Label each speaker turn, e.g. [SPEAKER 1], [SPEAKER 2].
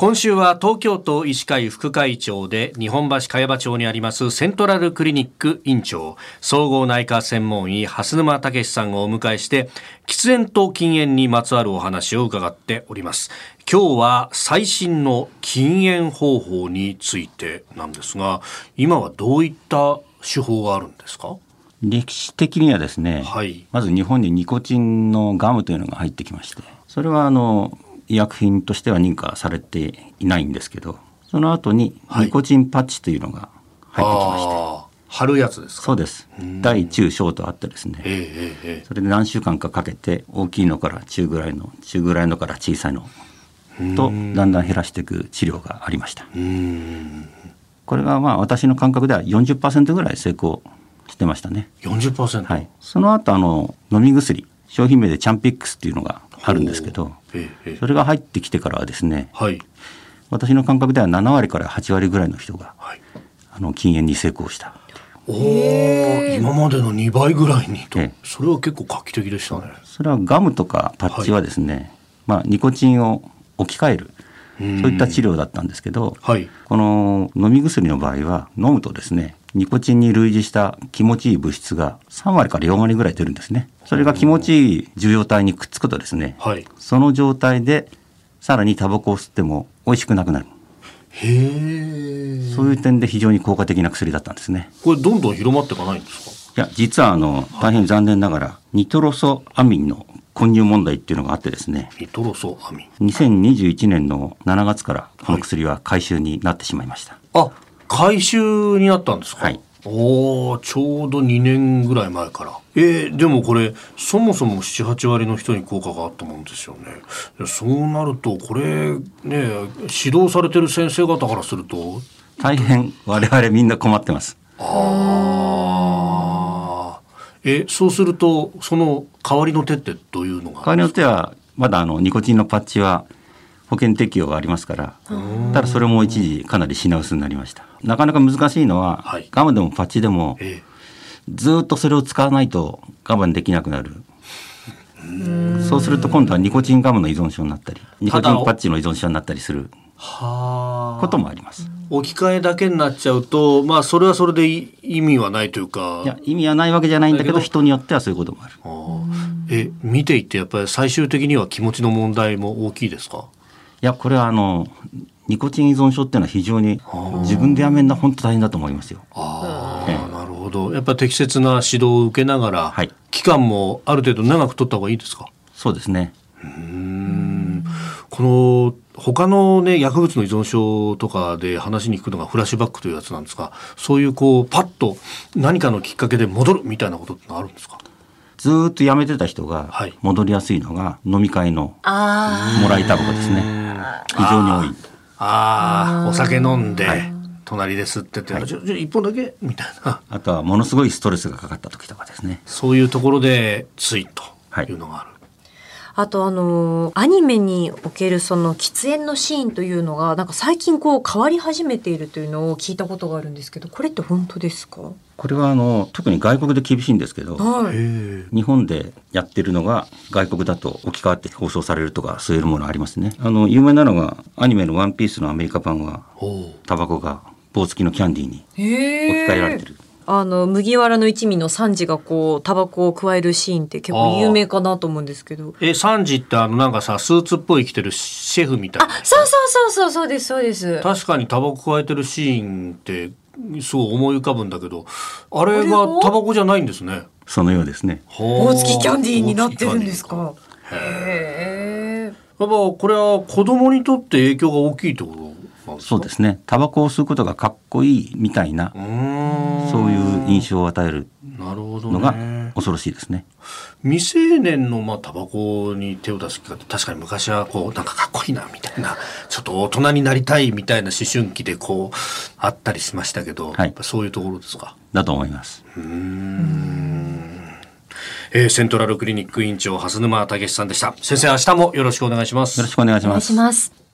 [SPEAKER 1] 今週は東京都医師会副会長で日本橋茅場町にありますセントラルクリニック院長総合内科専門医蓮沼武さんをお迎えして喫煙と禁煙にまつわるお話を伺っております。今日は最新の禁煙方法についてなんですが今はどういった手法があるんですか？
[SPEAKER 2] 歴史的にはですね、はい、まず日本にニコチンのガムというのが入ってきましてそれはあの医薬品としては認可されていないんですけどその後にニコチンパッチというのが入ってきまして、はい、
[SPEAKER 1] 貼るやつです
[SPEAKER 2] そうです。大中小とあってですね、えー、それで何週間かかけて大きいのから中ぐらいの中ぐらいのから小さいのとだんだん減らしていく治療がありました。これがまあ私の感覚では40%ぐらい成功してましたね。
[SPEAKER 1] 40%
[SPEAKER 2] はい。その後あの飲み薬商品名でチャンピックスっていうのがあるんですけど、それが入ってきてからはですね、はい、私の感覚では7割から8割ぐらいの人が、はい、あの禁煙に成功した。
[SPEAKER 1] お今までの2倍ぐらいにと、それは結構画期的でしたね。
[SPEAKER 2] それはガムとかパッチはですね、はい、まあ、ニコチンを置き換えるそういった治療だったんですけど、はい、この飲み薬の場合は飲むとですねニコチンに類似した気持ちいい物質が3割から4割ぐらい出るんですね。それが気持ちいい受容体にくっつくとですね、はい、その状態でさらにタバコを吸っても美味しくなくなる。へそういう点で非常に効果的な薬だったんですね。
[SPEAKER 1] これどんどん広まっていかないんです
[SPEAKER 2] か？いや、実はあの、大変残念ながら、ニトロソアミンの混入問題っていうのがあってですね。
[SPEAKER 1] ニトロソアミ
[SPEAKER 2] ン。2021年の7月からこの薬は回収になってしまいました。
[SPEAKER 1] はい、あ、回収になったんですか？はい。おおちょうど2年ぐらい前から。えー、でもこれそもそも78割の人に効果があったもんですよね。そうなるとこれね指導されてる先生方からすると。
[SPEAKER 2] 大変我々みんな困ってます。
[SPEAKER 1] ああえそうするとその代わりの手ってどういうのが
[SPEAKER 2] 代わりの手はまだあのニコチンのパッチは保険適用がありますからただそれも一時かなり品薄になりました。なかなか難しいのは、はい、ガムでもパッチでも、ええ、ずっとそれを使わないと我慢できなくなる。そうすると今度はニコチンガムの依存症になったりニコチンパッチの依存症になったりすることもあります。
[SPEAKER 1] 置き換えだけになっちゃうとまあそれはそれで意味はないというか。
[SPEAKER 2] いや意味はないわけじゃないんだけど人によってはそういうこともある。
[SPEAKER 1] え見ていてやっぱり最終的には気持ちの問題も大きいですか？
[SPEAKER 2] いやこれはあのニコチン依存症っていうのは非常に自分でやめるのは本当大変だと思いますよ。
[SPEAKER 1] あええ、なるほど。やっぱり適切な指導を受けながら、はい、期間もある程度長く取った方がいいですか？
[SPEAKER 2] そうですね。
[SPEAKER 1] うん。この他のね薬物の依存症とかで話に聞くのがフラッシュバックというやつなんですがそういうこうパッと何かのきっかけで戻るみたいなことってあるんですか？
[SPEAKER 2] ずっと辞めてた人が戻りやすいのが飲み会のもらいタバコですね。非常に多い。
[SPEAKER 1] ああ、お酒飲んで、はい、隣で吸ってて、はい、じゃ一本だけ？みたいな。
[SPEAKER 2] あとはものすごいストレスがかかった時とかですね。
[SPEAKER 1] そういうところでついというのがある。はい
[SPEAKER 3] あとあのアニメにおけるその喫煙のシーンというのがなんか最近こう変わり始めているというのを聞いたことがあるんですけどこれって本当ですか？
[SPEAKER 2] これはあの特に外国で厳しいんですけど、はい、日本でやってるのが外国だと置き換わって放送されるとかそういうものありますね。あの有名なのがアニメの「ワンピースのアメリカ版はタバコが棒付きのキャンディーに置き換えられてる
[SPEAKER 3] あの麦わらの一味のサンジがこうタバコを加えるシーンって結構有名かなと思うんですけど。
[SPEAKER 1] えサンジってあのなんかさスーツっぽい着てるシェフみたいな。
[SPEAKER 3] あそうそうそうそうそうですそうです。
[SPEAKER 1] 確かにタバコ加えてるシーンってそう思い浮かぶんだけどあれがタバコじゃないんですね。
[SPEAKER 2] そのようですね。
[SPEAKER 3] 大月キャンディーになってるんですか？へ
[SPEAKER 1] えやっぱこれは子供にとって影響が大きいってこと
[SPEAKER 2] そうですね。タバコを吸うことがかっこいいみたいなそういう印象を与えるのが恐ろしいですね。
[SPEAKER 1] 未成年のまあタバコに手を出すきっかけ確かに昔はこうなんかかっこいいなみたいな ちょっと大人になりたいみたいな思春期でこうあったりしましたけど、はい、そういうところですか？
[SPEAKER 2] だと思います。うん。
[SPEAKER 1] えー、セントラルクリニック院長蓮沼武さんでした。先生明日もよろしくお願いします。
[SPEAKER 2] よろしくお願いします